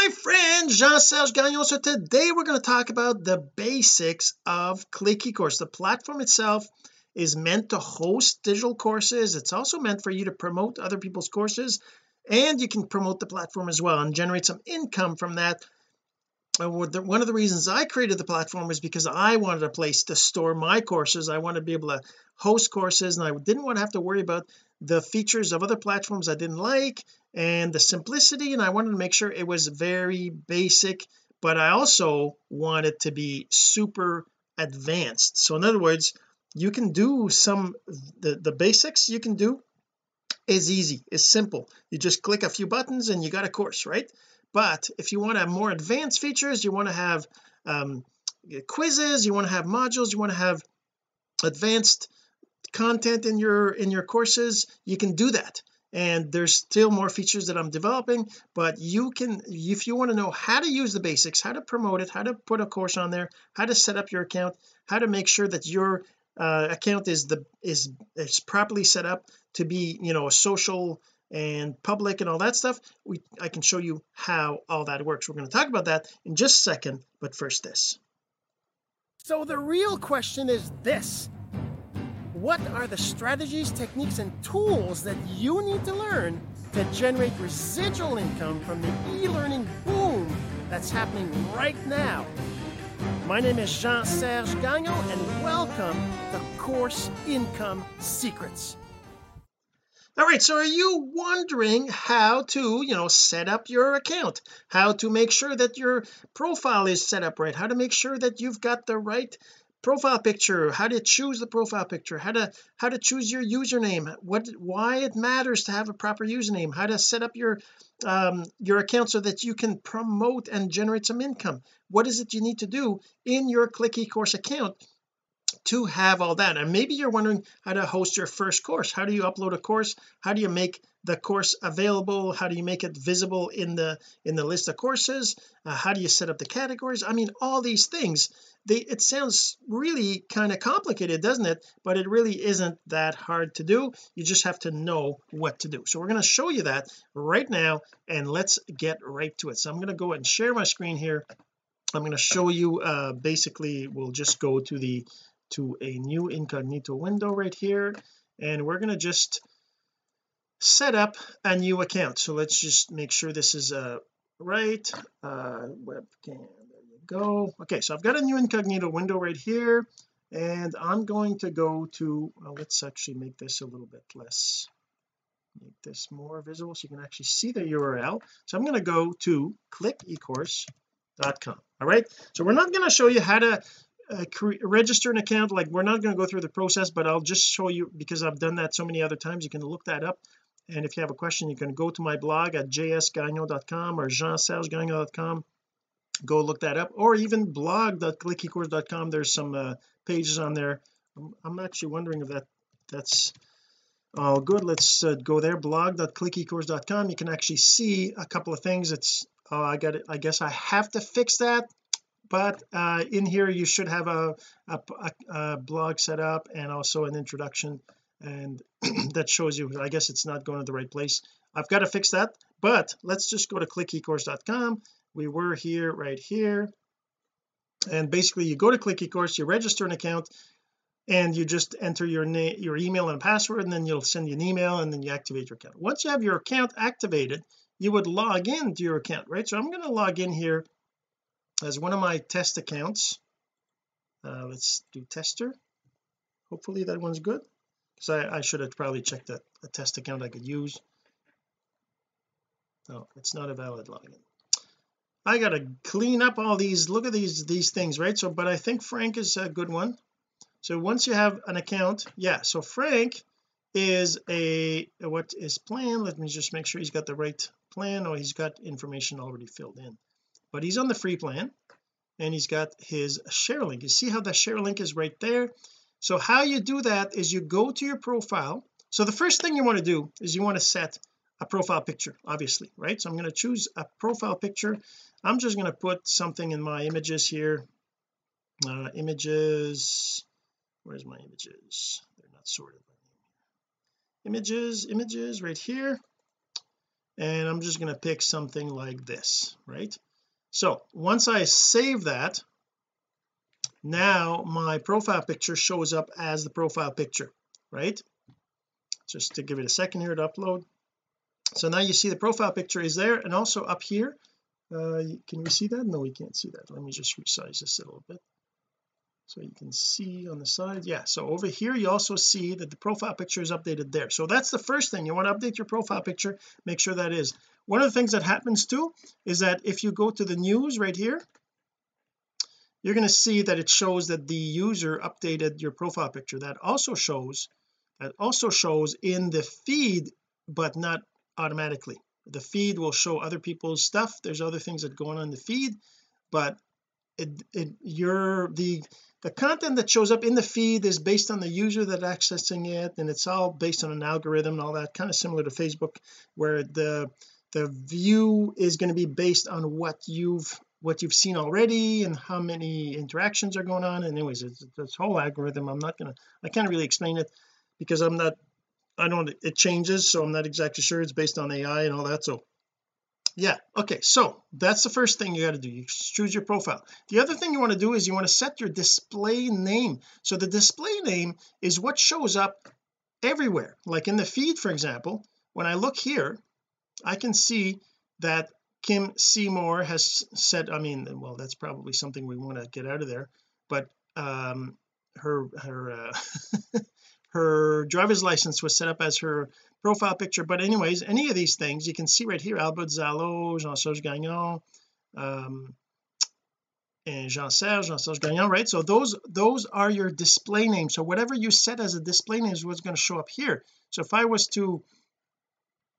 my friend Jean-Serge Gagnon. So today we're going to talk about the basics of Click eCourse the platform itself is meant to host digital courses. It's also meant for you to promote other people's courses and you can promote the platform as well and generate some income from that Uh, one of the reasons I created the platform is because I wanted a place to store my courses. I wanted to be able to host courses and I didn't want to have to worry about the features of other platforms I didn't like and the simplicity and I wanted to make sure it was very basic but I also want it to be super advanced. So in other words you can do some the the basics you can do is easy is simple. You just click a few buttons and you got a course right but if you want to have more advanced features you want to have um, quizzes you want to have modules you want to have advanced content in your in your courses you can do that. And there's still more features that I'm developing but you can if you want to know how to use the basics how to promote it how to put a course on there how to set up your account how to make sure that your uh, account is the is is properly set up to be you know a social and public and all that stuff we I can show you how all that works. We're going to talk about that in just a second but first this. So the real question is this. What are the strategies techniques and tools that you need to learn to generate residual income from the e-learning boom that's happening right now? My name is Jean-Serge Gagnon and welcome to Course Income Secrets all right so are you wondering how to you know set up your account? How to make sure that your profile is set up right? How to make sure that you've got the right profile picture? How to choose the profile picture? How to how to choose your username? What why it matters to have a proper username? How to set up your um your account so that you can promote and generate some income? What is it you need to do in your click eCourse account to have all that. And maybe you're wondering how to host your first course. How do you upload a course? How do you make the course available? How do you make it visible in the in the list of courses? Uh, how do you set up the categories? I mean all these things they it sounds really kind of complicated doesn't it? But it really isn't that hard to do. You just have to know what to do. So we're going to show you that right now and let's get right to it. So I'm going to go and share my screen here. I'm going to show you uh basically we'll just go to the to a new incognito window right here. And we're going to just set up a new account. So let's just make sure this is uh right. Uh webcam there you go. Okay so I've got a new incognito window right here. And I'm going to go to well, let's actually make this a little bit less make this more visible so you can actually see the URL so I'm going to go to clickecourse.com all right? So we're not going to show you how to uh, register an account. Like we're not going to go through the process but I'll just show you because I've done that so many other times you can look that up. And if you have a question you can go to my blog at jsgagnon.com or jeansergegagnon.com go look that up or even blog.clickecourse.com there's some uh, pages on there. I'm, I'm, actually wondering if that that's all good. Let's uh, go there blog.clickecourse.com you can actually see a couple of things. It's oh I got it. I guess I have to fix that but uh, in here you should have a, a, a, blog set up and also an introduction and that shows you I guess it's not going to the right place. I've got to fix that but let's just go to clickecourse.com we were here right here. And basically you go to click eCourse you register an account and you just enter your name your email and password and then you'll send you an email and then you activate your account. Once you have your account activated you would log in to your account right? So I'm going to log in here as one of my test accounts. Uh, let's do tester. Hopefully that one's good. Because I, I, should have probably checked a, a test account I could use. No it's not a valid login. I gotta clean up all these look at these these things right? So but I think Frank is a good one. So once you have an account yeah so Frank is a what is plan? Let me just make sure he's got the right plan or he's got information already filled in but he's on the free plan and he's got his share link you see how the share link is right there? So how you do that is you go to your profile. So the first thing you want to do is you want to set a profile picture obviously right? So I'm going to choose a profile picture. I'm just going to put something in my images here. Uh, images where's my images? They're not sorted by name images images right here. And I'm just going to pick something like this right so once I save that now my profile picture shows up as the profile picture right? Just to give it a second here to upload. So now you see the profile picture is there and also up here uh, can we see that? No we can't see that. Let me just resize this a little bit. So you can see on the side yeah so over here you also see that the profile picture is updated there. So that's the first thing. You want to update your profile picture make sure that is one of the things that happens too is that if you go to the news right here you're going to see that it shows that the user updated your profile picture. That also shows that also shows in the feed but not automatically. The feed will show other people's stuff. There's other things that go on in the feed but it, it you're the the content that shows up in the feed is based on the user that accessing it and it's all based on an algorithm and all that kind of similar to Facebook where the the view is going to be based on what you've what you've seen already and how many interactions are going on. And anyways it's this whole algorithm I'm not gonna I can't really explain it because I'm not I don't it changes so I'm not exactly sure. It's based on AI and all that so. Yeah okay so that's the first thing you got to do. You choose your profile. The other thing you want to do is you want to set your display name. So the display name is what shows up everywhere. Like in the feed for example when I look here I can see that Kim Seymour has said I mean well that's probably something we want to get out of there but um her her uh her driver's license was set up as her profile picture. But anyways any of these things you can see right here Albert Zalo Jean-Serge Gagnon um and Jean-Serge Jean-Serge Gagnon right? So those those are your display names. So whatever you set as a display name is what's going to show up here. So if I was to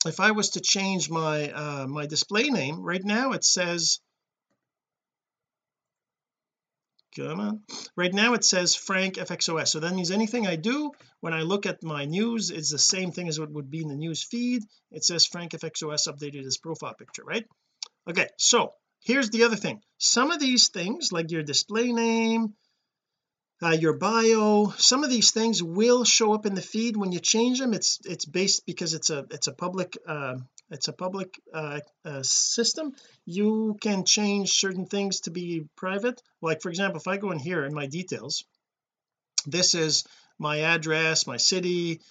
if I was to change my uh my display name right now it says come on right now it says Frank FXOS so that means anything I do when I look at my news it's the same thing as what would be in the news feed. It says Frank FXOS updated his profile picture right? Okay so here's the other thing. Some of these things like your display name uh, your bio some of these things will show up in the feed. When you change them it's it's based because it's a it's a public uh, it's a public uh, uh, system you can change certain things to be private. Like for example if I go in here in my details this is my address my city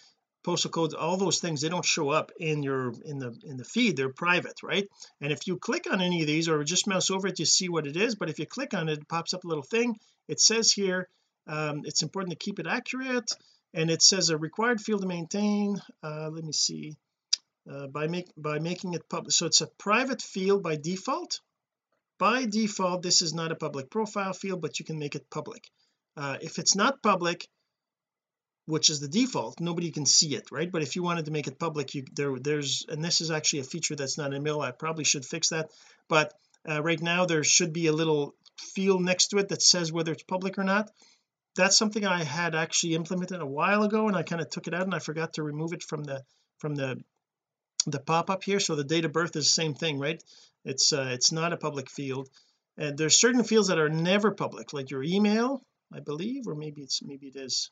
postal codes all those things they don't show up in your in the in the feed. They're private right? And if you click on any of these or just mouse over it you see what it is. But if you click on it it pops up a little thing. It says here um, it's important to keep it accurate and it says a required field to maintain uh, let me see uh, by make by making it public so it's a private field by default. By default this is not a public profile field but you can make it public. Uh, if it's not public which is the default nobody can see it right? But if you wanted to make it public you there there's and this is actually a feature that's not in mill I probably should fix that. But uh, right now there should be a little field next to it that says whether it's public or not that's something I had actually implemented a while ago and I kind of took it out and I forgot to remove it from the from the the pop-up here. So the date of birth is the same thing right? It's uh, it's not a public field. And there's certain fields that are never public like your email I believe or maybe it's maybe it is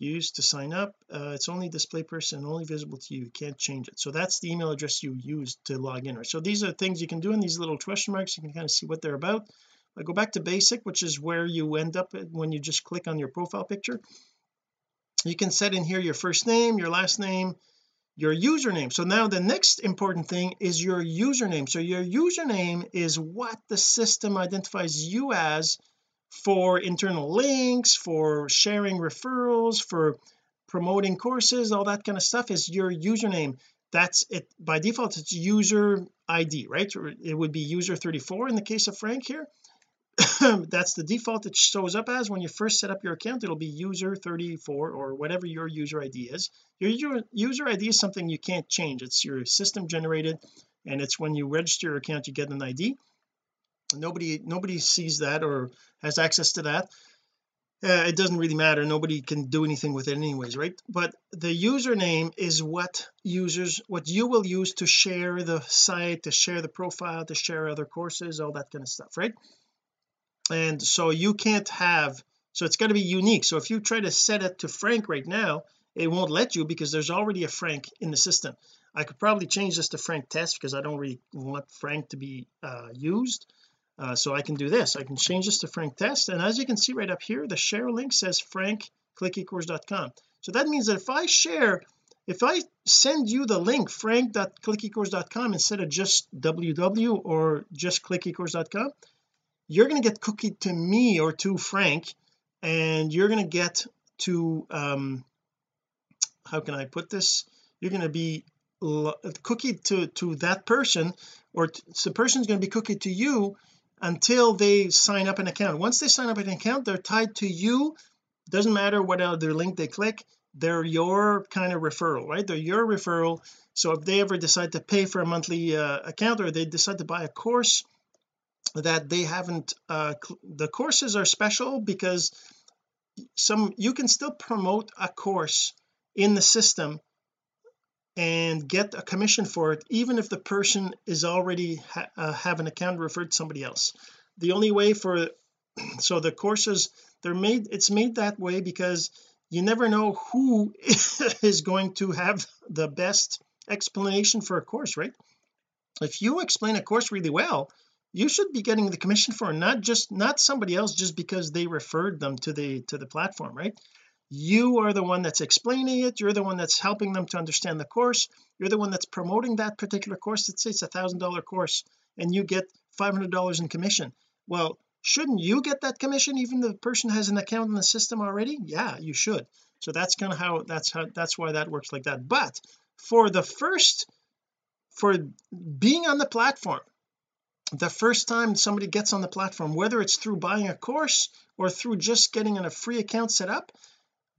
used to sign up. Uh, it's only display person only visible to you. You can't change it. So that's the email address you use to log in right? So these are things you can do in these little question marks. You can kind of see what they're about I go back to basic which is where you end up when you just click on your profile picture. You can set in here your first name your last name your username. So now the next important thing is your username. So your username is what the system identifies you as for internal links for sharing referrals for promoting courses all that kind of stuff is your username. That's it. By default it's user ID right? It would be user 34 in the case of Frank here that's the default it shows up as when you first set up your account. It'll be user 34 or whatever your user ID is. Your user ID is something you can't change. It's your system generated and it's when you register your account you get an ID nobody nobody sees that or has access to that. Uh, it doesn't really matter. Nobody can do anything with it anyways right? But the username is what users what you will use to share the site to share the profile to share other courses all that kind of stuff right and so you can't have so it's got to be unique. So if you try to set it to Frank right now it won't let you because there's already a Frank in the system. I could probably change this to Frank test because I don't really want Frank to be uh, used. Uh, so I can do this. I can change this to Frank test. And as you can see right up here the share link says frank clickecourse.com so that means that if I share if I send you the link frank.clickecourse.com instead of just www or just clickecourse.com you're going to get cookied to me or to Frank and you're going to get to um how can I put this? You're going to be cookied to to that person or t- so the person's going to be cookied to you until they sign up an account. Once they sign up an account they're tied to you. Doesn't matter what other link they click they're your kind of referral right? They're your referral. So if they ever decide to pay for a monthly uh, account or they decide to buy a course that they haven't uh the courses are special because some you can still promote a course in the system and get a commission for it even if the person is already ha uh, have an account referred to somebody else. The only way for so the courses they're made it's made that way because you never know who is going to have the best explanation for a course right? If you explain a course really well you should be getting the commission for not just not somebody else just because they referred them to the to the platform right? You are the one that's explaining it. You're the one that's helping them to understand the course. You're the one that's promoting that particular course. Let's say it's a thousand dollar course and you get five hundred dollars in commission. Well shouldn't you get that commission even the person has an account in the system already? Yeah you should. So that's kind of how that's how that's why that works like that. But for the first for being on the platform the first time somebody gets on the platform whether it's through buying a course or through just getting a free account set up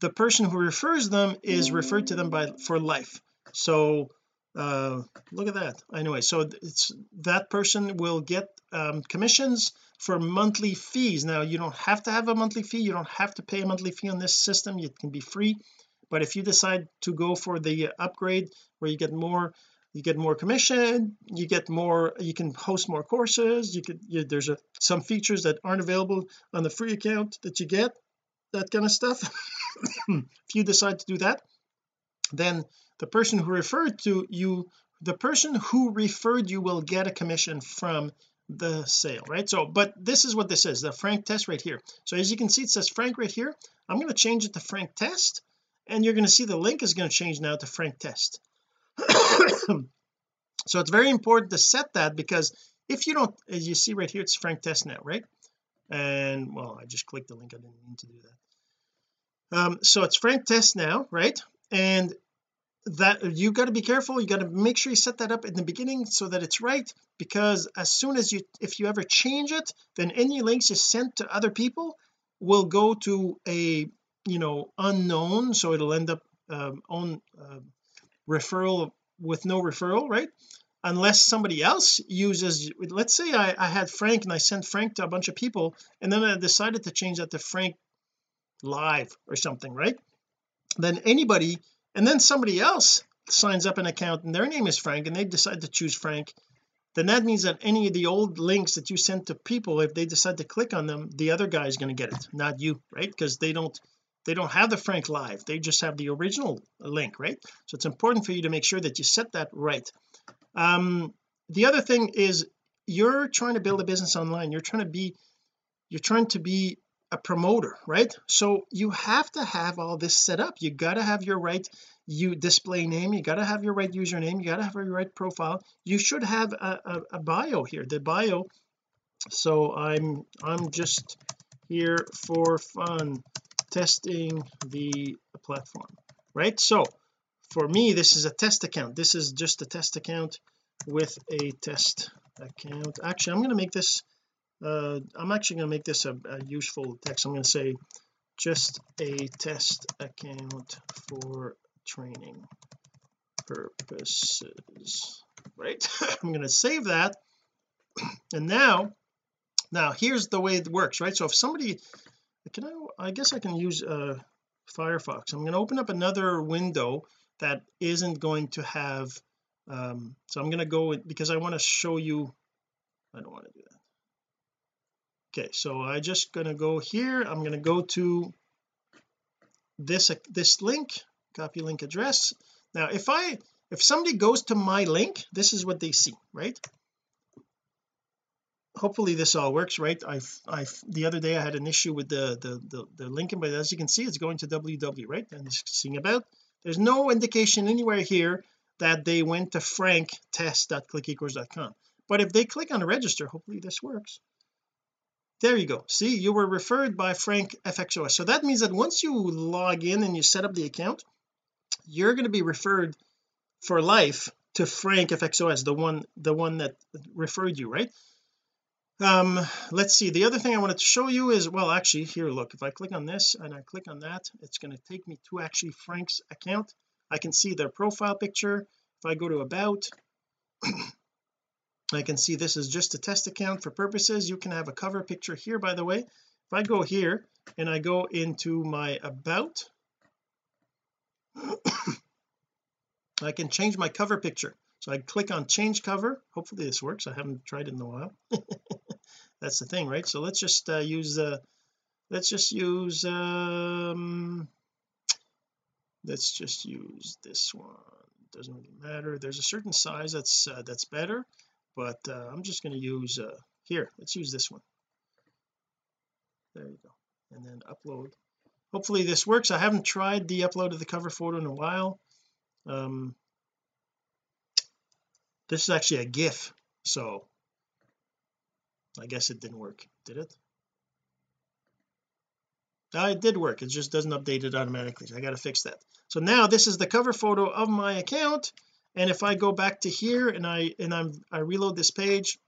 the person who refers them is referred to them by for life. So uh look at that. Anyway so it's that person will get um, commissions for monthly fees. Now you don't have to have a monthly fee. You don't have to pay a monthly fee on this system. It can be free. But if you decide to go for the upgrade where you get more you get more commission you get more you can host more courses you could you, there's a, some features that aren't available on the free account that you get that kind of stuff. If you decide to do that then the person who referred to you the person who referred you will get a commission from the sale right? So but this is what this is the frank test right here. So as you can see it says frank right here. I'm going to change it to frank test and you're going to see the link is going to change now to frank test so it's very important to set that because if you don't as you see right here it's frank test now right? And well I just clicked the link. I didn't mean to do that. Um so it's frank test now right? And that you got to be careful. You got to make sure you set that up in the beginning so that it's right because as soon as you if you ever change it then any links you sent to other people will go to a you know unknown. So it'll end up um, on uh, referral with no referral right? Unless somebody else uses let's say I, I had Frank and I sent Frank to a bunch of people and then I decided to change that to Frank live or something right? Then anybody and then somebody else signs up an account and their name is Frank and they decide to choose Frank then that means that any of the old links that you sent to people if they decide to click on them the other guy is going to get it not you right? Because they don't they don't have the Frank live. They just have the original link right? So it's important for you to make sure that you set that right. Um the other thing is you're trying to build a business online. You're trying to be you're trying to be a promoter right? So you have to have all this set up. You got to have your right you display name. You got to have your right username. You got to have your right profile. You should have a, a, a bio here. The bio so I'm I'm just here for fun testing the platform right? So for me this is a test account. This is just a test account with a test account. Actually I'm going to make this uh I'm actually going to make this a, a useful text. I'm going to say just a test account for training purposes right? I'm going to save that. And now now here's the way it works right? So if somebody can I I guess I can use uh Firefox. I'm going to open up another window that isn't going to have um so I'm going to go because I want to show you I don't want to do that. Okay so I just going to go here. I'm going to go to this this link copy link address. Now if I if somebody goes to my link this is what they see right hopefully this all works right? I've I've the other day I had an issue with the the the, the linking but as you can see it's going to www right? And it's seeing about there's no indication anywhere here that they went to franktest.clickecourse.com but if they click on register hopefully this works. There you go. See you were referred by Frank FXOS so that means that once you log in and you set up the account you're going to be referred for life to Frank FXOS the one the one that referred you right um let's see. The other thing I wanted to show you is well actually here look. If I click on this and I click on that it's going to take me to actually Frank's account. I can see their profile picture. If I go to about I can see this is just a test account for purposes. You can have a cover picture here by the way. If I go here and I go into my about I can change my cover picture. So I click on change cover. Hopefully this works. I haven't tried it in a while that's the thing right? So let's just uh, use uh let's just use um let's just use this one. Doesn't really matter. There's a certain size that's uh, that's better but uh, I'm just going to use uh here let's use this one. There you go. And then upload. Hopefully this works. I haven't tried the upload of the cover photo in a while. Um this is actually a gif so I guess it didn't work. Did it? It did work. It just doesn't update it automatically. So I got to fix that. So now this is the cover photo of my account. And if I go back to here and I and I'm I reload this page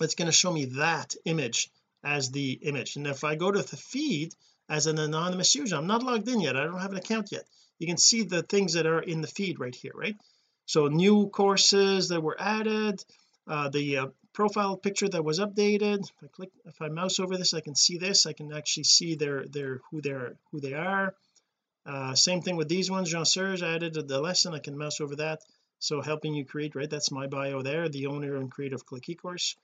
it's going to show me that image as the image. And if I go to the feed as an anonymous user I'm not logged in yet. I don't have an account yet. You can see the things that are in the feed right here right? So new courses that were added uh, the uh, profile picture that was updated. If I click if I mouse over this I can see this. I can actually see their their who they're who they are. Uh, same thing with these ones. Jean-Serge added the lesson. I can mouse over that. So helping you create right? That's my bio there the owner and creative click ecourse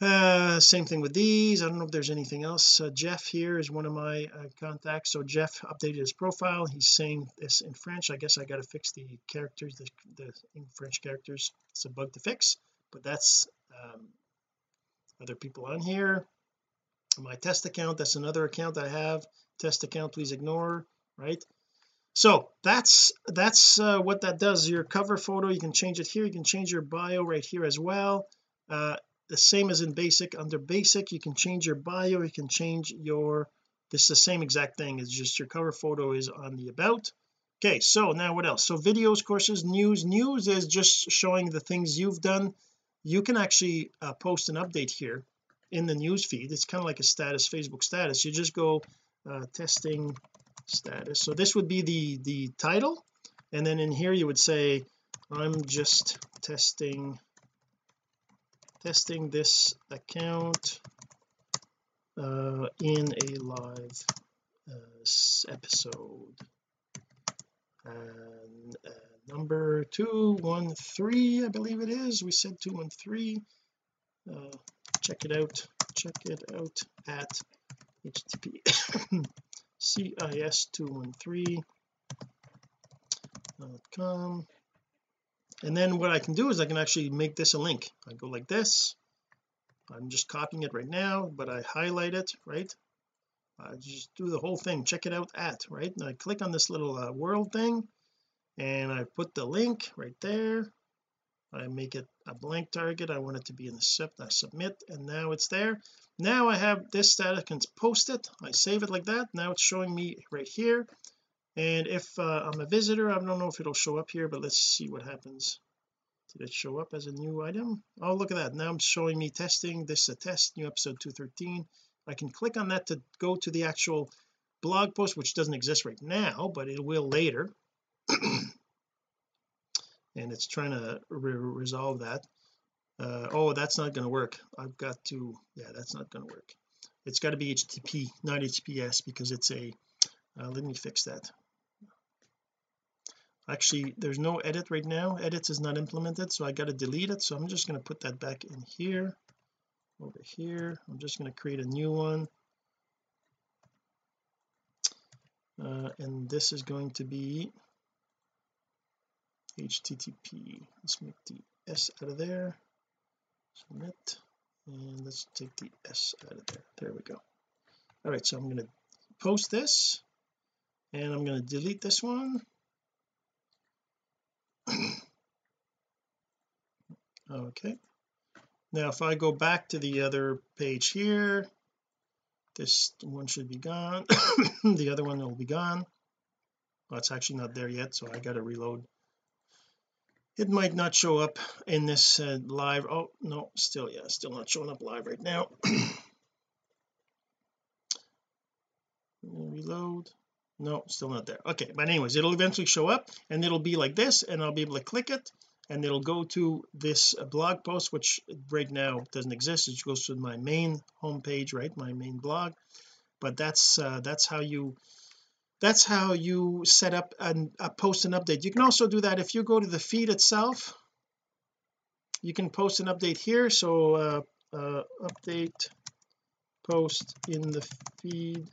uh same thing with these. I don't know if there's anything else. Uh, Jeff here is one of my uh, contacts. So Jeff updated his profile. He's saying this in French. I guess I got to fix the characters the, the French characters. It's a bug to fix but that's um, other people on here. My test account that's another account I have. Test account please ignore right? So that's that's uh, what that does. Your cover photo you can change it here. You can change your bio right here as well. Uh, the same as in basic. Under basic you can change your bio. You can change your this is the same exact thing. It's just your cover photo is on the about. Okay so now what else? So videos courses news. News is just showing the things you've done you can actually uh, post an update here in the news feed. It's kind of like a status Facebook status. You just go uh, testing status. So this would be the the title and then in here you would say I'm just testing testing this account uh, in a live uh, episode. And uh, number 213 I believe it is. We said 213 uh, check it out. Check it out at http cis213.com and then what I can do is I can actually make this a link. I go like this. I'm just copying it right now but I highlight it right? I just do the whole thing. Check it out at right? And I click on this little uh, world thing and I put the link right there. I make it a blank target. I want it to be in the sub I submit and now it's there. Now I have this that I can post it I save it like that. Now it's showing me right here. And if uh, I'm a visitor I don't know if it'll show up here but let's see what happens. Did it show up as a new item? Oh look at that. Now I'm showing me testing. This is a test new episode 213 I can click on that to go to the actual blog post which doesn't exist right now but it will later and it's trying to re resolve that. Uh, oh that's not going to work. I've got to yeah that's not going to work. It's got to be HTTP not HTTPS because it's a uh, let me fix that. Actually there's no edit right now. Edits is not implemented so I got to delete it. So I'm just going to put that back in here over here. I'm just going to create a new one. Uh, and this is going to be http let's make the s out of there. Submit. And let's take the s out of there. There we go. All right so I'm going to post this and I'm going to delete this one. Okay. Now if I go back to the other page here this one should be gone. The other one will be gone. Well it's actually not there yet so I got to reload it might not show up in this uh, live oh no still yeah still not showing up live right now. Reload. No still not there. Okay but anyways it'll eventually show up and it'll be like this and I'll be able to click it and it'll go to this uh, blog post which right now doesn't exist. It goes to my main homepage right? My main blog. But that's uh, that's how you that's how you set up and uh, post an update. You can also do that if you go to the feed itself. You can post an update here. So uh, uh, update post in the feed.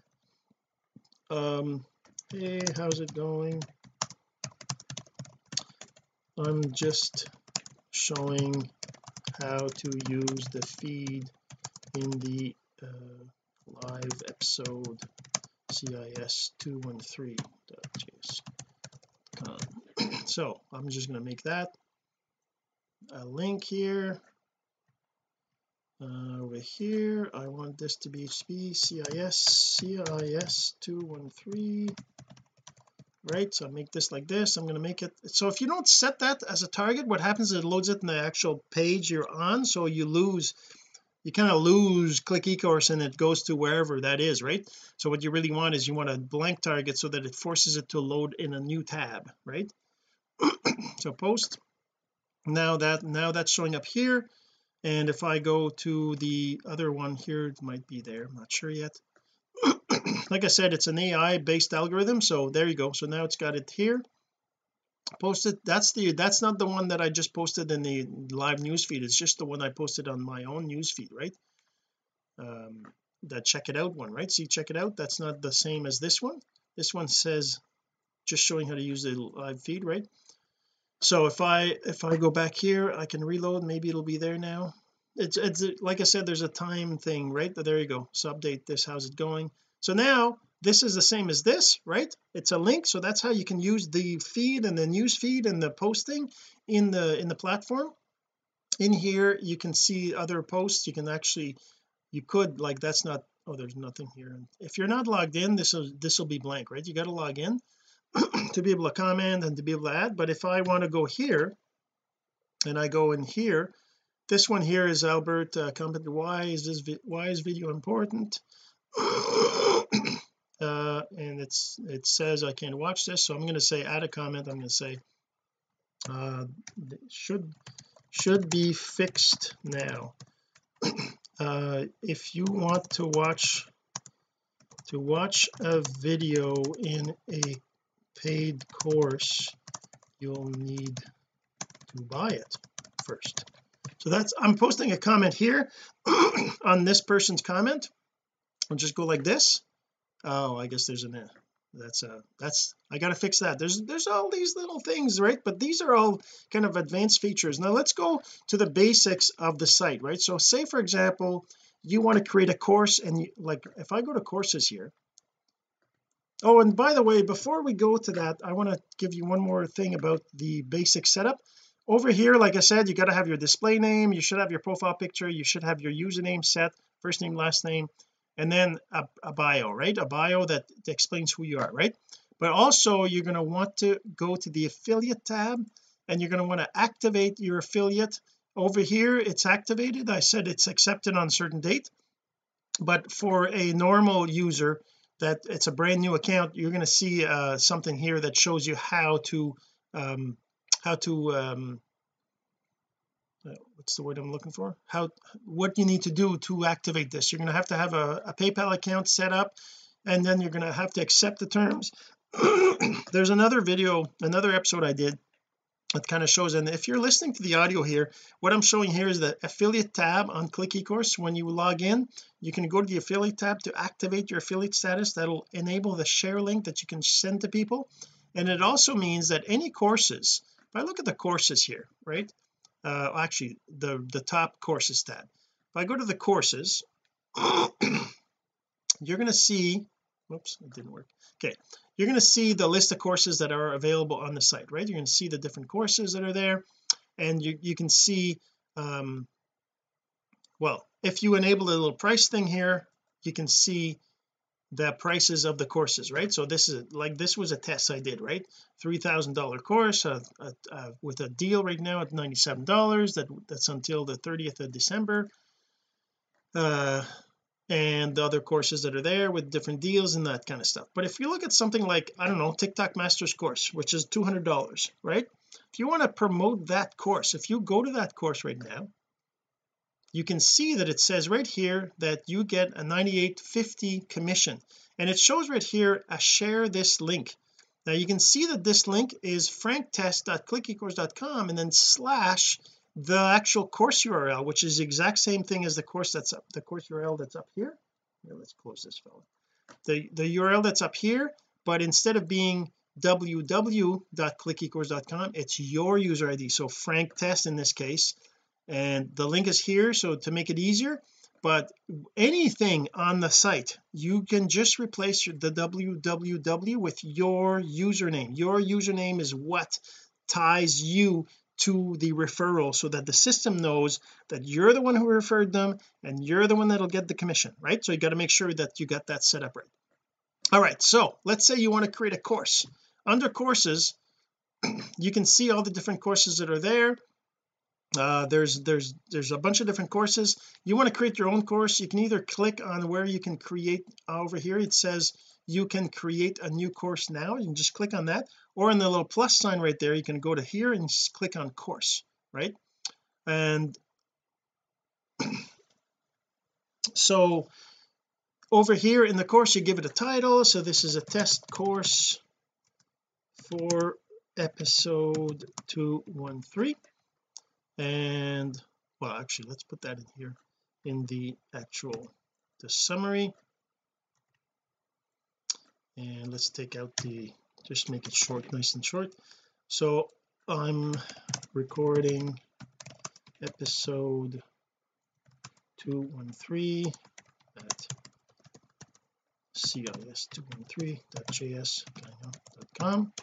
Um hey how's it going? I'm just showing how to use the feed in the uh, live episode cis213.js.com so I'm just going to make that a link here. Uh, over here I want this to be CIS CIS 213 right so I make this like this I'm going to make it so if you don't set that as a target what happens is it loads it in the actual page you're on so you lose you kind of lose click ecourse and it goes to wherever that is right? So what you really want is you want a blank target so that it forces it to load in a new tab right? So post. Now that now that's showing up here. And if I go to the other one here it might be there I'm not sure yet. Like I said it's an AI based algorithm so there you go. So now it's got it here posted that's the that's not the one that I just posted in the live news feed. It's just the one I posted on my own news feed right? Um that check it out one right? See check it out? That's not the same as this one. This one says just showing how to use the live feed right? So if I if I go back here I can reload. Maybe it'll be there now. It's it's like I said there's a time thing right? There you go. So update this. How's it going? So now this is the same as this right? It's a link so that's how you can use the feed and the news feed and the posting in the in the platform. In here you can see other posts. You can actually you could like that's not oh there's nothing here. If you're not logged in this will this will be blank right? You got to log in to be able to comment and to be able to add. But if I want to go here and I go in here this one here is Albert uh, comment why is this why is video important uh, and it's it says I can't watch this so I'm going to say add a comment I'm going to say uh, should should be fixed now. Uh, if you want to watch to watch a video in a paid course you'll need to buy it first. So that's I'm posting a comment here on this person's comment. I'll just go like this oh I guess there's an uh, that's a that's I got to fix that. There's there's all these little things right? But these are all kind of advanced features. Now let's go to the basics of the site right? So say for example you want to create a course and you, like if I go to courses here. Oh and by the way before we go to that I want to give you one more thing about the basic setup. Over here like I said you got to have your display name you should have your profile picture you should have your username set first name last name and then a, a bio right? A bio that explains who you are right? But also you're going to want to go to the affiliate tab and you're going to want to activate your affiliate. Over here it's activated. I said it's accepted on certain date. But for a normal user that it's a brand new account you're going to see uh, something here that shows you how to um how to um Uh, what's the word I'm looking for? How what you need to do to activate this. You're going to have to have a, a PayPal account set up and then you're going to have to accept the terms. There's another video another episode I did that kind of shows and if you're listening to the audio here what I'm showing here is the affiliate tab on click ecourse. When you log in you can go to the affiliate tab to activate your affiliate status. That'll enable the share link that you can send to people. And it also means that any courses if I look at the courses here right uh actually the the top courses tab if I go to the courses you're going to see whoops it didn't work. Okay you're going to see the list of courses that are available on the site right? You're going to see the different courses that are there and you, you can see um well if you enable the little price thing here you can see the prices of the courses right? So this is like this was a test I did right? Three thousand dollar course uh, uh, uh, with a deal right now at 97 dollars that that's until the 30th of December. Uh and the other courses that are there with different deals and that kind of stuff. But if you look at something like I don't know TikTok Masters course which is $200 right? If you want to promote that course if you go to that course right now you can see that it says right here that you get a 98.50 commission. And it shows right here a share this link. Now you can see that this link is franktest.clickecourse.com and then slash the actual course URL which is the exact same thing as the course that's up the course URL that's up here. Here let's close this fellow the the URL that's up here but instead of being www.clickecourse.com it's your user ID so Frank Test in this case and the link is here so to make it easier but anything on the site you can just replace the www with your username. Your username is what ties you to the referral so that the system knows that you're the one who referred them and you're the one that'll get the commission right? So you got to make sure that you got that set up right. All right so let's say you want to create a course. Under courses you can see all the different courses that are there uh, there's there's there's a bunch of different courses. You want to create your own course you can either click on where you can create over here it says you can create a new course now you can just click on that or in the little plus sign right there you can go to here and click on course right? And so over here in the course you give it a title. So this is a test course for episode 213 and well actually let's put that in here in the actual the summary. And let's take out the just make it short nice and short. So I'm recording episode 213 at cis213.js.com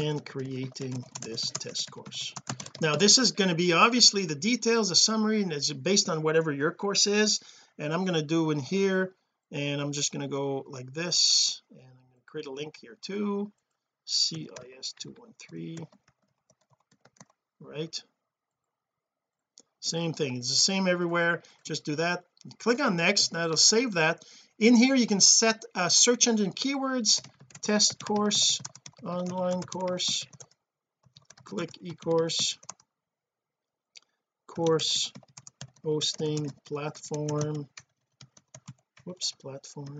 and creating this test course. Now this is going to be obviously the details the summary and it's based on whatever your course is. And I'm going to do in here and I'm just going to go like this and I'm going to create a link here too. CIS213 right? Same thing. It's the same everywhere. Just do that. Click on next. That'll save that. In here you can set uh, search engine keywords test course online course click eCourse course hosting platform whoops platform.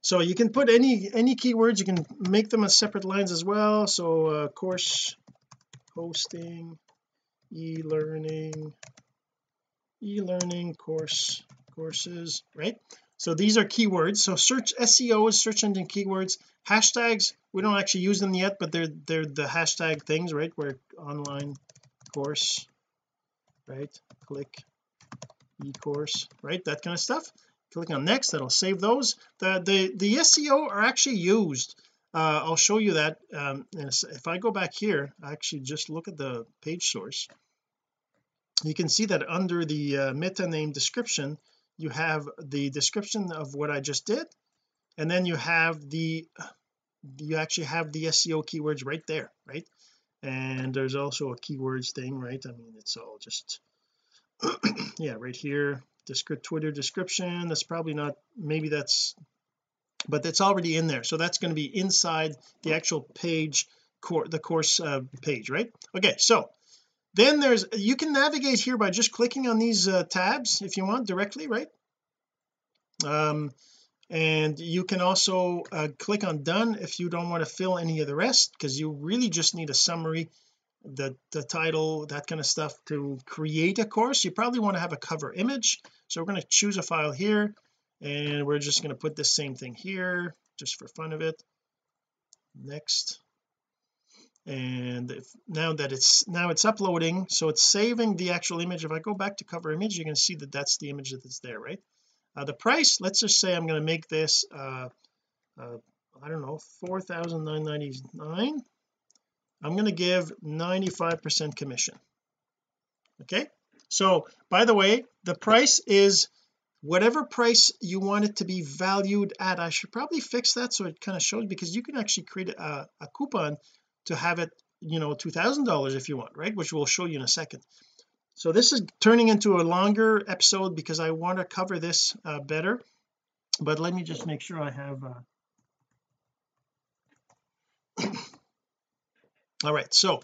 So you can put any any keywords you can make them as separate lines as well. So uh, course hosting e-learning e-learning course courses right so these are keywords. So search SEO is search engine keywords. Hashtags we don't actually use them yet but they're they're the hashtag things right? Where online course right? Click e-course right? That kind of stuff. Click on next that'll save those. The the the SEO are actually used. Uh, I'll show you that um, if I go back here I actually just look at the page source. You can see that under the uh, meta name description you have the description of what I just did and then you have the you actually have the SEO keywords right there right? And there's also a keywords thing right? I mean it's all just yeah right here descript Twitter description that's probably not maybe that's but that's already in there. So that's going to be inside the actual page core the course uh, page right? Okay so then there's you can navigate here by just clicking on these uh, tabs if you want directly right? Um and you can also uh, click on done if you don't want to fill any of the rest because you really just need a summary the the title that kind of stuff to create a course. You probably want to have a cover image. So we're going to choose a file here and we're just going to put the same thing here just for fun of it. Next and if, now that it's now it's uploading so it's saving the actual image. If I go back to cover image you can see that that's the image that is there right? Uh, the price let's just say I'm going to make this uh, uh I don't know 4,999 I'm going to give 95 percent commission. Okay? So by the way the price is whatever price you want it to be valued at. I should probably fix that so it kind of shows because you can actually create a, a coupon to have it you know two thousand dollars if you want right? Which we'll show you in a second. So this is turning into a longer episode because I want to cover this uh, better. But let me just make sure I have uh... all right so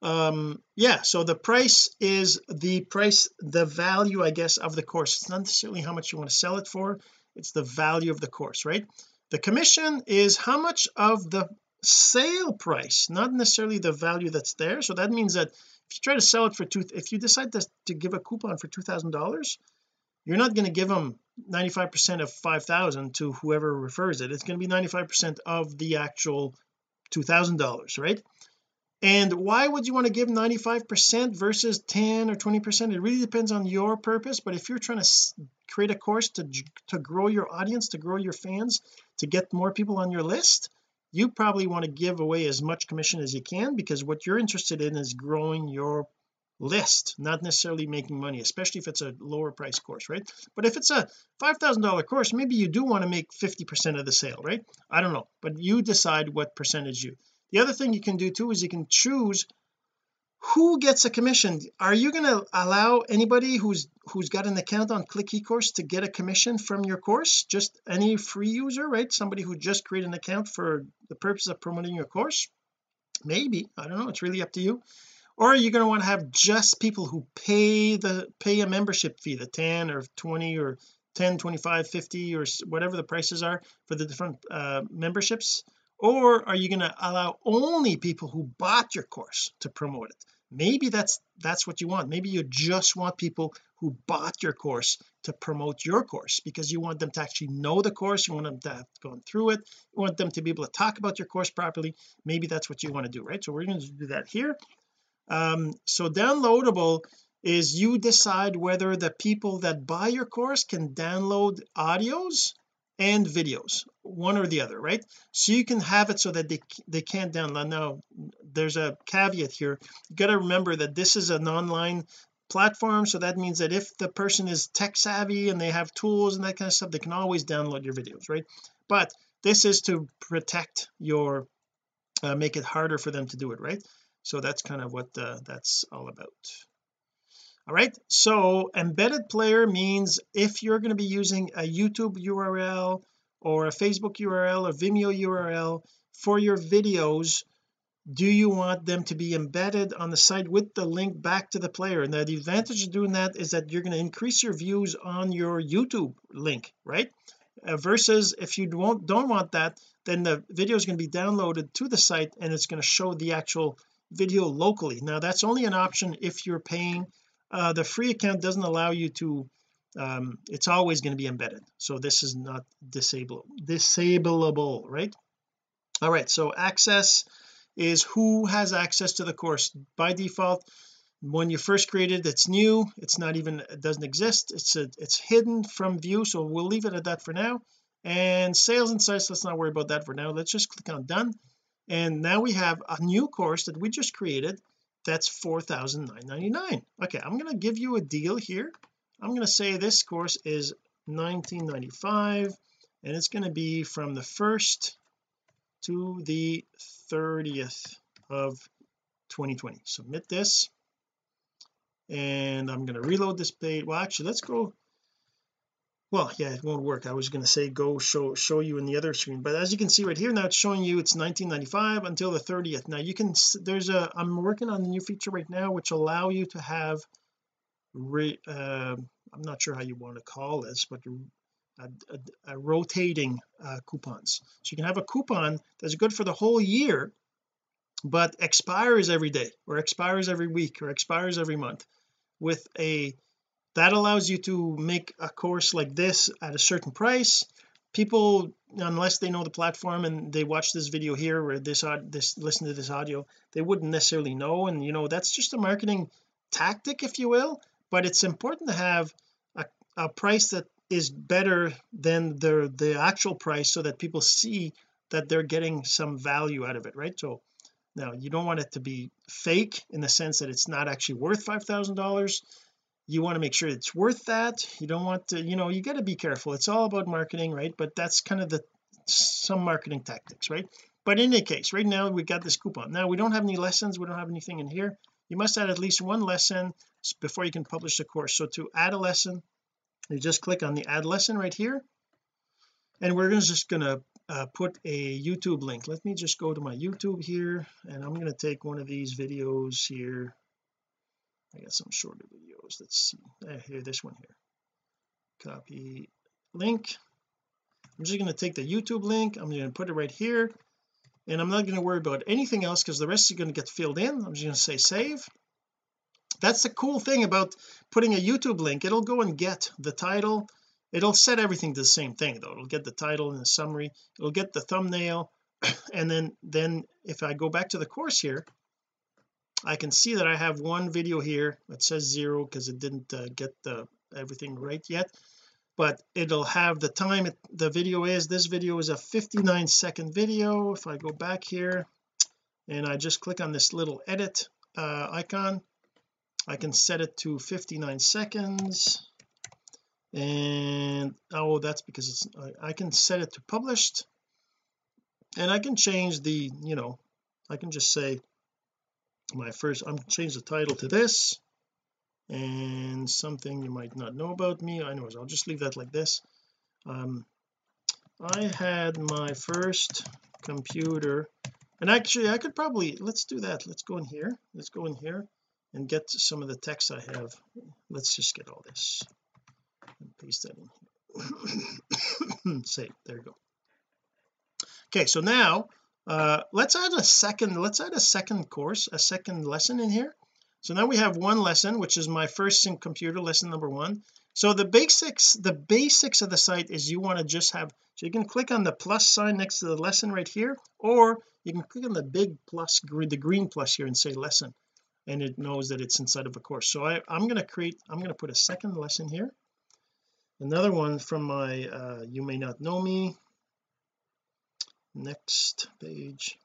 um yeah so the price is the price the value I guess of the course. It's not necessarily how much you want to sell it for it's the value of the course right? The commission is how much of the sale price not necessarily the value that's there. So that means that if you try to sell it for two if you decide to, to give a coupon for two thousand dollars you're not going to give them 95 percent of 5,000 to whoever refers it. It's going to be 95 percent of the actual two thousand dollars right? And why would you want to give 95 percent versus 10 or 20 percent? It really depends on your purpose but if you're trying to create a course to to grow your audience to grow your fans to get more people on your list you probably want to give away as much commission as you can because what you're interested in is growing your list not necessarily making money especially if it's a lower price course right? But if it's a five thousand dollar course maybe you do want to make 50 percent of the sale right? I don't know but you decide what percentage you. The other thing you can do too is you can choose who gets a commission? Are you going to allow anybody who's who's got an account on click ecourse to get a commission from your course? Just any free user right? Somebody who just created an account for the purpose of promoting your course? Maybe. I don't know. It's really up to you. Or are you going to want to have just people who pay the pay a membership fee the 10 or 20 or 10 25 50 or whatever the prices are for the different uh, memberships or are you going to allow only people who bought your course to promote it? Maybe that's that's what you want. Maybe you just want people who bought your course to promote your course because you want them to actually know the course you want them to have gone through it you want them to be able to talk about your course properly. Maybe that's what you want to do right? So we're going to do that here. Um so downloadable is you decide whether the people that buy your course can download audios and videos one or the other right? So you can have it so that they they can't download. Now there's a caveat here. You got to remember that this is an online platform so that means that if the person is tech savvy and they have tools and that kind of stuff they can always download your videos right? But this is to protect your uh, make it harder for them to do it right? So that's kind of what uh, that's all about all right so embedded player means if you're going to be using a YouTube URL or a Facebook URL or Vimeo URL for your videos do you want them to be embedded on the site with the link back to the player? Now the advantage of doing that is that you're going to increase your views on your YouTube link right? Uh, versus if you don't don't want that then the video is going to be downloaded to the site and it's going to show the actual video locally. Now that's only an option if you're paying uh, the free account doesn't allow you to um, it's always going to be embedded. So this is not disable disableable right? All right so access is who has access to the course. By default when you first created it's new it's not even it doesn't exist. It's a, it's hidden from view so we'll leave it at that for now. And sales insights let's not worry about that for now. Let's just click on done. And now we have a new course that we just created that's 4,999 okay I'm going to give you a deal here. I'm going to say this course is 1995 and it's going to be from the 1st to the 30th of 2020 submit this and I'm going to reload this page well actually let's go well yeah it won't work. I was going to say go show show you in the other screen. But as you can see right here now it's showing you it's 1995 until the 30th now you can there's a I'm working on a new feature right now which allow you to have re, uh, I'm not sure how you want to call this but a, a, a rotating uh, coupons. So you can have a coupon that's good for the whole year but expires every day or expires every week or expires every month with a that allows you to make a course like this at a certain price. People unless they know the platform and they watch this video here or this this listen to this audio they wouldn't necessarily know. And you know that's just a marketing tactic if you will but it's important to have a, a price that is better than the the actual price so that people see that they're getting some value out of it right? So now you don't want it to be fake in the sense that it's not actually worth five thousand dollars you want to make sure it's worth that. You don't want to you know you got to be careful. It's all about marketing right? But that's kind of the some marketing tactics right? But in any case right now we got this coupon. Now we don't have any lessons. We don't have anything in here. You must add at least one lesson before you can publish the course. So to add a lesson you just click on the add lesson right here. And we're just going to uh, put a YouTube link. Let me just go to my YouTube here and I'm going to take one of these videos here. I got some shorter let's see uh, here this one here. Copy link. I'm just going to take the YouTube link I'm going to put it right here and I'm not going to worry about anything else because the rest is going to get filled in. I'm just going to say save. That's the cool thing about putting a YouTube link. It'll go and get the title. It'll set everything to the same thing though. It'll get the title and the summary. It'll get the thumbnail. And then then if I go back to the course here I can see that I have one video here that says zero because it didn't uh, get the everything right yet. But it'll have the time it, the video is. This video is a 59 second video. If I go back here and I just click on this little edit uh, icon I can set it to 59 seconds. And oh that's because it's I, I can set it to published. And I can change the you know I can just say my first I'm change the title to this. And something you might not know about me. Anyways I'll just leave that like this. Um I had my first computer and actually I could probably let's do that. Let's go in here. Let's go in here and get some of the text I have. Let's just get all this and paste that in here. Save there you go. Okay so now uh let's add a second let's add a second course a second lesson in here. So now we have one lesson which is my first sync computer lesson number one. So the basics the basics of the site is you want to just have so you can click on the plus sign next to the lesson right here or you can click on the big plus the green plus here and say lesson and it knows that it's inside of a course. So I, I'm going to create I'm going to put a second lesson here. Another one from my uh, you may not know me next page.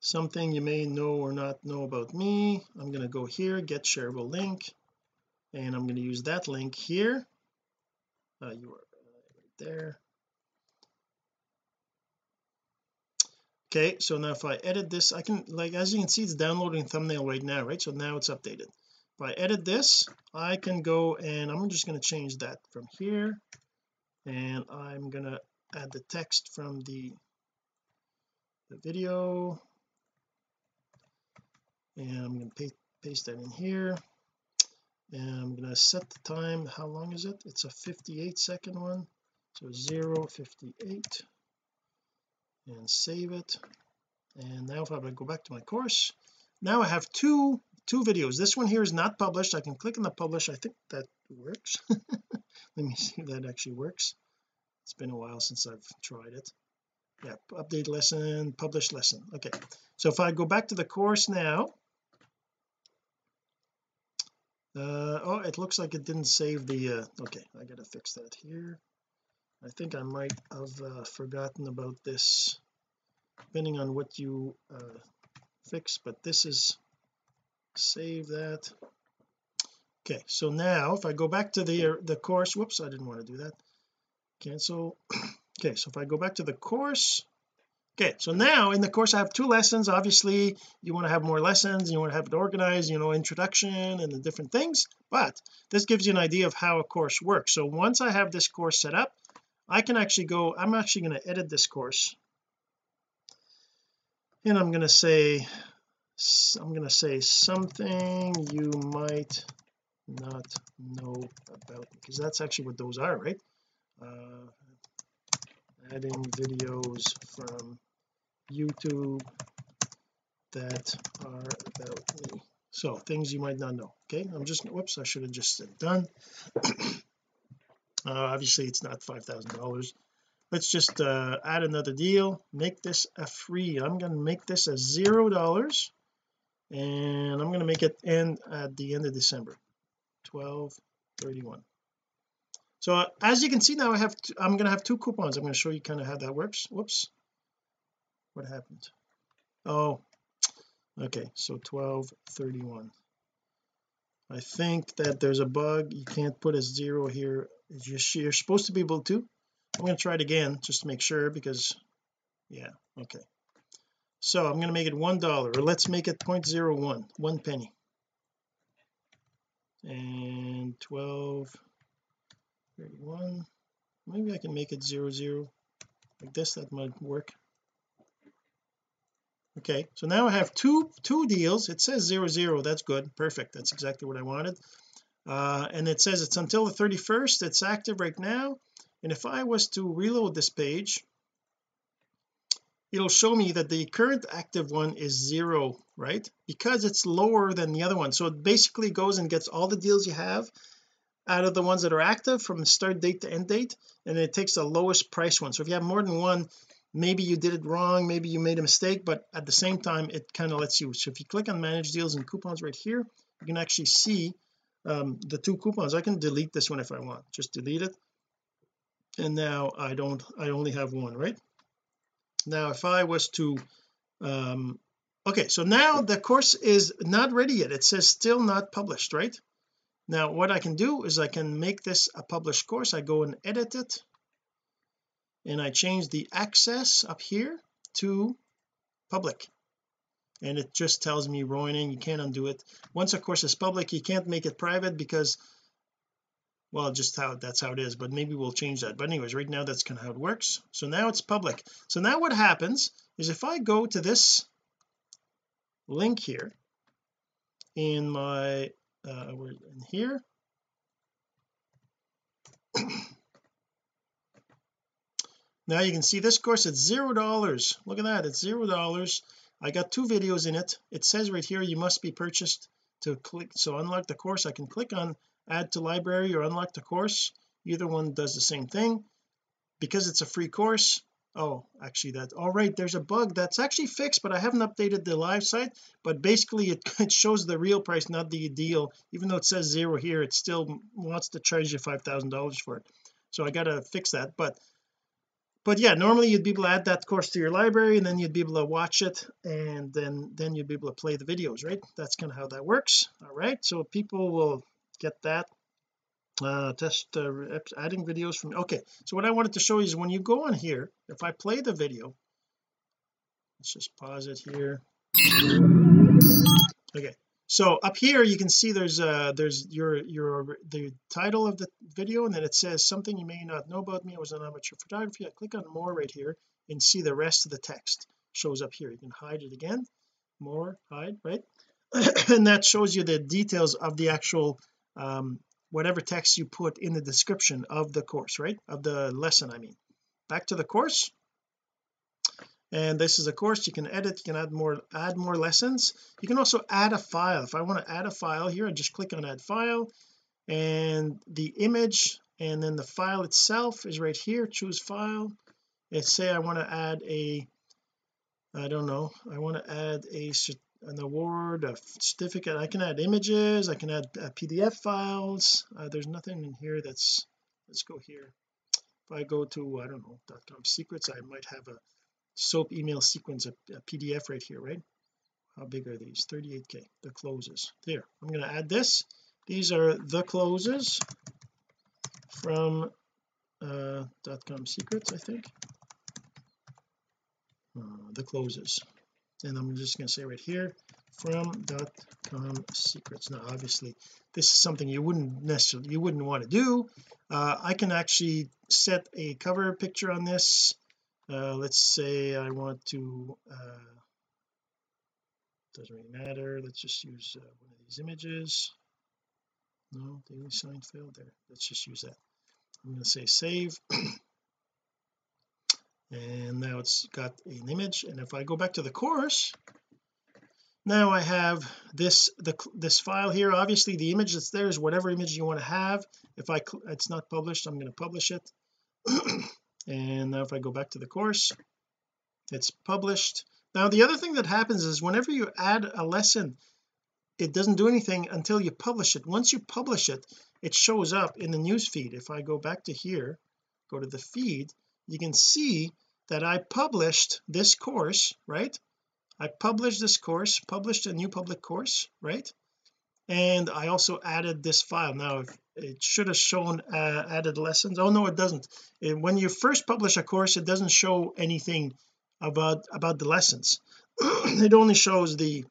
Something you may know or not know about me. I'm going to go here get shareable link and I'm going to use that link here. Uh, you are right there. Okay so now if I edit this I can like as you can see it's downloading thumbnail right now right? So now it's updated. If I edit this I can go and I'm just going to change that from here. And I'm to add the text from the the video. And I'm going to paste, paste that in here. And I'm going to set the time. How long is it? It's a 58 second one. So 0 58 and save it. And now if I go back to my course now I have two two videos. This one here is not published. I can click on the publish. I think that works. Let me see if that actually works it's been a while since I've tried it. Yeah update lesson publish lesson. Okay so if I go back to the course now uh oh it looks like it didn't save the uh okay I gotta fix that here. I think I might have uh, forgotten about this depending on what you uh, fix but this is save that. Okay so now if I go back to the uh, the course whoops I didn't want to do that cancel okay so if I go back to the course okay so now in the course I have two lessons. Obviously you want to have more lessons you want to have it organized you know introduction and the different things but this gives you an idea of how a course works. So once I have this course set up I can actually go I'm actually going to edit this course. And I'm going to say I'm going to say something you might not know about because that's actually what those are right uh, adding videos from YouTube that are about me. So things you might not know okay? I'm just whoops I should have just said done. Uh, obviously it's not five thousand dollars. Let's just uh, add another deal. Make this a free I'm going to make this a zero dollars and I'm going to make it end at the end of December. 12 31 so as you can see now I have I'm going to have two coupons. I'm going to show you kind of how that works. Whoops. What happened? Oh okay. So 12 31 I think that there's a bug. You can't put a zero here. You're, you're supposed to be able to. I'm going to try it again just to make sure because yeah okay. So I'm going to make it one dollar or let's make it 0.01 one penny. And 12 31 maybe I can make it 00 like this that might work. Okay so now I have two two deals. It says 00. that's good. Perfect. That's exactly what I wanted. Uh, and it says it's until the 31st it's active right now. And if I was to reload this page it'll show me that the current active one is zero right? Because it's lower than the other one. So it basically goes and gets all the deals you have out of the ones that are active from start date to end date and it takes the lowest price one. So if you have more than one maybe you did it wrong maybe you made a mistake but at the same time it kind of lets you so if you click on manage deals and coupons right here you can actually see um, the two coupons. I can delete this one if I want. Just delete it. And now I don't I only have one right? Now if I was to um okay so now the course is not ready yet. It says still not published right now what I can do is I can make this a published course. I go and edit it and I change the access up here to public. And it just tells me Roining you can't undo it. Once a course is public you can't make it private because well just how that's how it is but maybe we'll change that. But anyways right now that's kind of how it works. So now it's public. So now what happens is if I go to this link here in my uh we're in here. Now you can see this course it's zero dollars. Look at that it's zero dollars. I got two videos in it. It says right here you must be purchased to click so unlock the course. I can click on add to library or unlock the course. Either one does the same thing. Because it's a free course oh actually that all right there's a bug that's actually fixed but I haven't updated the live site. But basically it, it shows the real price not the deal. Even though it says zero here it still wants to charge you five thousand dollars for it. So I gotta fix that. But but yeah normally you'd be able to add that course to your library and then you'd be able to watch it and then then you'd be able to play the videos right? That's kind of how that works. All right so people will get that uh test uh, adding videos from okay so what I wanted to show you is when you go on here if I play the video let's just pause it here. Okay so up here you can see there's uh there's your your the title of the video and then it says something you may not know about me. I was an amateur photography I click on more right here and see the rest of the text shows up here. You can hide it again. More hide right? And that shows you the details of the actual um whatever text you put in the description of the course right? Of the lesson I mean. Back to the course. And this is a course you can edit you can add more add more lessons. You can also add a file. If I want to add a file here I just click on add file. And the image and then the file itself is right here choose file. Let's say I want to add a I don't know I want to add a an award a certificate. I can add images I can add uh, PDF files. Uh, there's nothing in here that's let's go here. If I go to I don't know .com secrets I might have a soap email sequence a, a PDF right here right? How big are these? 38k the closes. There I'm going to add this. These are the closes from uh com secrets I think. Uh, the closes and I'm just going to say right here from dot com secrets. Now obviously this is something you wouldn't necessarily you wouldn't want to do. Uh, I can actually set a cover picture on this. Uh, let's say I want to uh, doesn't really matter. Let's just use uh, one of these images. No daily sign failed there. Let's just use that. I'm going to say save and now it's got an image. And if I go back to the course now I have this the this file here. Obviously the image that's there is whatever image you want to have. If I it's not published I'm going to publish it. And now if I go back to the course it's published. Now the other thing that happens is whenever you add a lesson it doesn't do anything until you publish it. Once you publish it it shows up in the news feed. If I go back to here go to the feed you can see that I published this course right? I published this course published a new public course right? And I also added this file. Now it should have shown uh, added lessons. Oh no it doesn't. It, when you first publish a course it doesn't show anything about about the lessons. It only shows the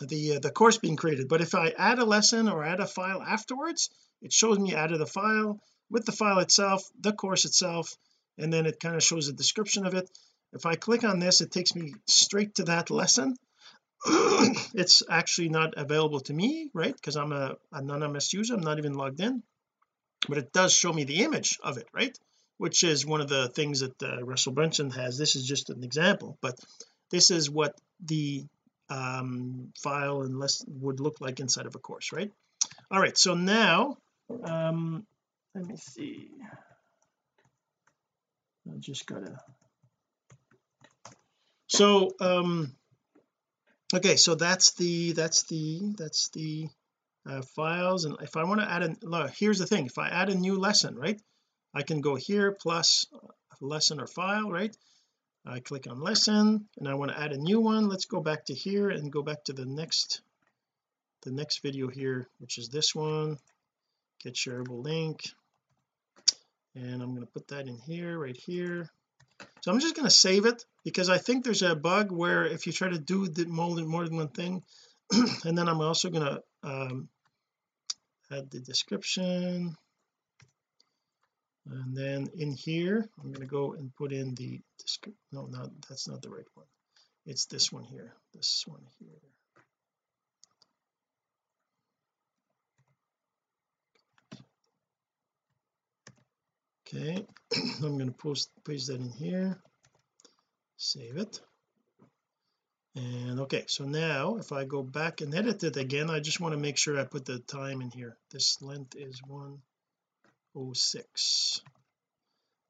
the uh, the course being created. But if I add a lesson or add a file afterwards it shows me added a file. With the file itself the course itself and then it kind of shows a description of it. If I click on this it takes me straight to that lesson. It's actually not available to me right? Because I'm a anonymous user I'm not even logged in. But it does show me the image of it right? Which is one of the things that uh, Russell Brunson has. This is just an example but this is what the um, file and list would look like inside of a course right? All right so now um let me see I just gotta. So um okay so that's the that's the that's the uh, files. And if I want to add a look, here's the thing. If I add a new lesson right I can go here plus lesson or file right? I click on lesson and I want to add a new one. Let's go back to here and go back to the next the next video here which is this one. Get shareable link and I'm going to put that in here right here. So I'm just going to save it because I think there's a bug where if you try to do the more than, more than one thing and then I'm also going to um, add the description. And then in here I'm going to go and put in the no not that's not the right one. It's this one here this one here okay I'm going to post paste that in here. Save it. And okay so now if I go back and edit it again I just want to make sure I put the time in here. This length is 106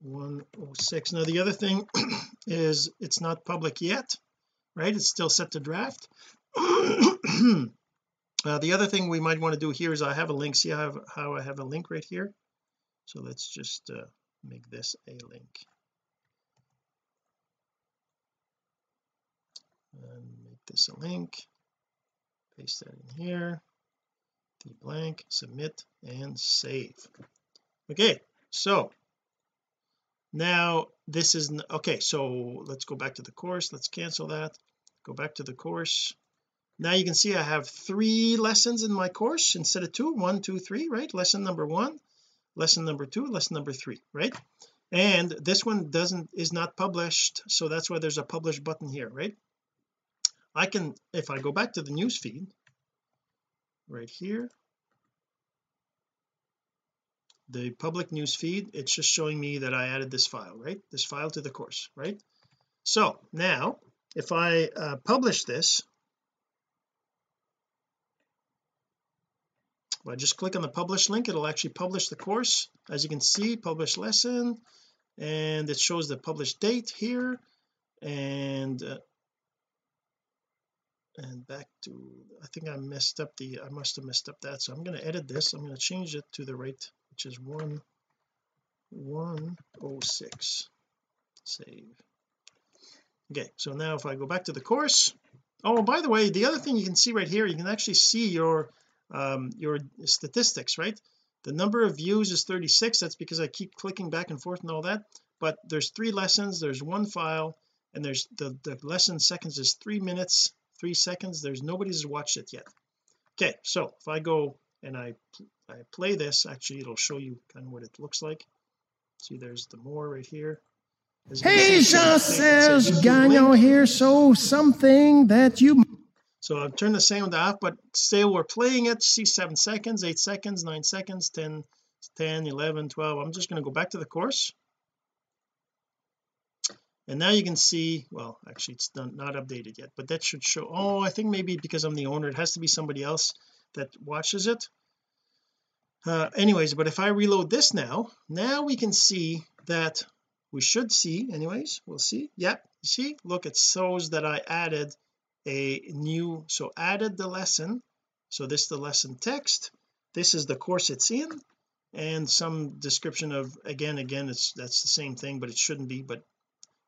106 now the other thing is it's not public yet right? It's still set to draft. Uh, the other thing we might want to do here is I have a link. See how how I have a link right here so let's just uh, make this a link. And make this a link. Paste that in here. The blank submit and save. Okay so now this is okay so let's go back to the course. Let's cancel that. Go back to the course. Now you can see I have three lessons in my course instead of two. One two three right? Lesson number one lesson number two lesson number three right? And this one doesn't is not published so that's why there's a publish button here right? I can if I go back to the news feed right here the public news feed it's just showing me that I added this file right? This file to the course right? So now if I uh, publish this if I just click on the publish link it'll actually publish the course. As you can see publish lesson and it shows the published date here. And uh, and back to I think I messed up the I must have messed up that. So I'm going to edit this. I'm going to change it to the right which is 1 106 save. Okay so now if I go back to the course. Oh by the way the other thing you can see right here you can actually see your um your statistics right? The number of views is 36 that's because I keep clicking back and forth and all that. But there's three lessons. There's one file and there's the the lesson seconds is three minutes three seconds. There's nobody's watched it yet. Okay so if I go and I I play this actually it'll show you kind of what it looks like. See there's the more right here. Hey Jean-Serge Gagnon here so something that you so I've turned the sound off but still we're playing it. See seven seconds eight seconds nine seconds 10 10 11 12 I'm just going to go back to the course. And now you can see well actually it's done not updated yet but that should show oh I think maybe because I'm the owner it has to be somebody else that watches it. Uh, anyways but if I reload this now now we can see that we should see anyways we'll see. Yep see? Look it shows that I added a new so added the lesson. So this is the lesson text. This is the course it's in. And some description of again again it's that's the same thing but it shouldn't be but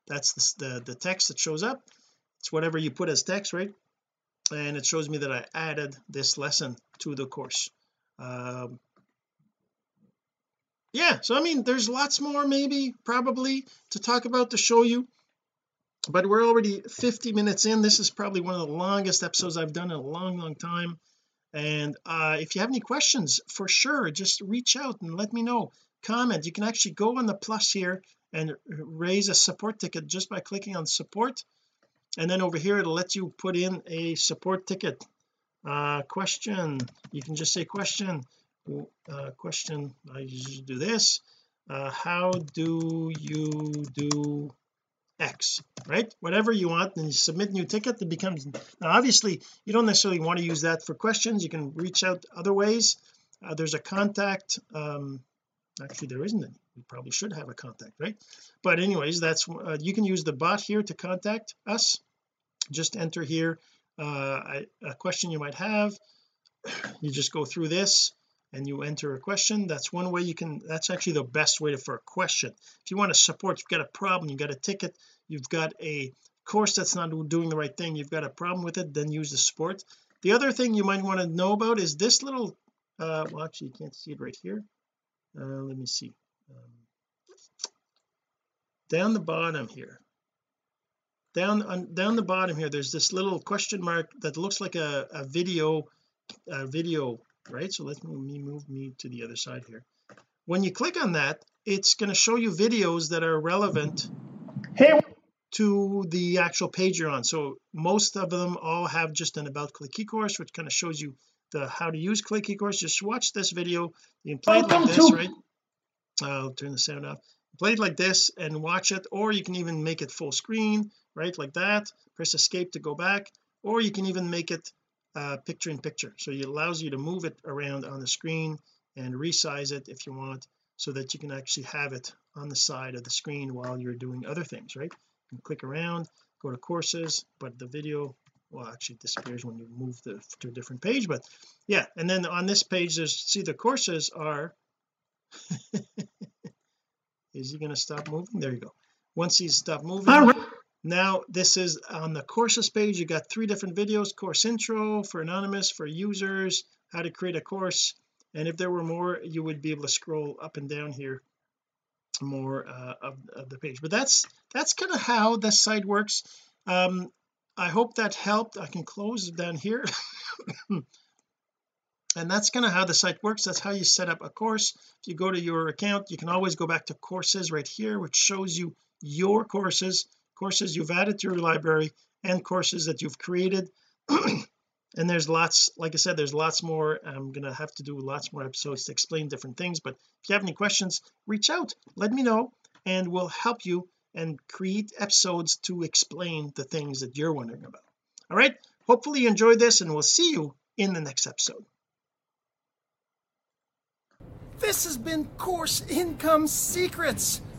that's the, the, the text that shows up. It's whatever you put as text right? And it shows me that I added this lesson to the course. Um, yeah so I mean there's lots more maybe probably to talk about to show you but we're already 50 minutes in. This is probably one of the longest episodes I've done in a long long time. And uh if you have any questions for sure just reach out and let me know. Comment. You can actually go on the plus here and raise a support ticket just by clicking on support. And then over here it'll let you put in a support ticket. Uh question. You can just say question. Uh question. I usually do this. Uh how do you do X right? Whatever you want and you submit new ticket it becomes now obviously you don't necessarily want to use that for questions. You can reach out other ways. Uh, there's a contact um actually there isn't. Any we probably should have a contact right? But anyways that's uh, you can use the bot here to contact us. Just enter here uh, a question you might have. You just go through this and you enter a question that's one way you can that's actually the best way to, for a question. If you want to support you've got a problem you've got a ticket you've got a course that's not doing the right thing you've got a problem with it then use the support the other thing you might want to know about is this little uh well actually you can't see it right here. Uh let me see. Um, down the bottom here. Down on down the bottom here there's this little question mark that looks like a, a video a video right? So let me move me to the other side here. When you click on that it's going to show you videos that are relevant hey. to the actual page you're on. So most of them all have just an about click ecourse which kind of shows you the how to use click ecourse. Just watch this video. You can play it like this right? I'll turn the sound off. Play it like this and watch it or you can even make it full screen right like that. Press escape to go back or you can even make it uh, picture in picture. So it allows you to move it around on the screen and resize it if you want so that you can actually have it on the side of the screen while you're doing other things right? You can click around go to courses but the video well actually disappears when you move the, to a different page but yeah and then on this page there's see the courses are is he going to stop moving? There you go. Once he's stopped moving now this is on the courses page. You got three different videos course intro for anonymous for users how to create a course. And if there were more you would be able to scroll up and down here more uh, of, of, the page. But that's that's kind of how the site works. Um I hope that helped. I can close down here. And that's kind of how the site works. That's how you set up a course. If you go to your account you can always go back to courses right here which shows you your courses courses you've added to your library and courses that you've created. And there's lots like I said there's lots more. I'm gonna have to do lots more episodes to explain different things but if you have any questions reach out let me know and we'll help you and create episodes to explain the things that you're wondering about. All right? Hopefully you enjoyed this and we'll see you in the next episode. This has been course income secrets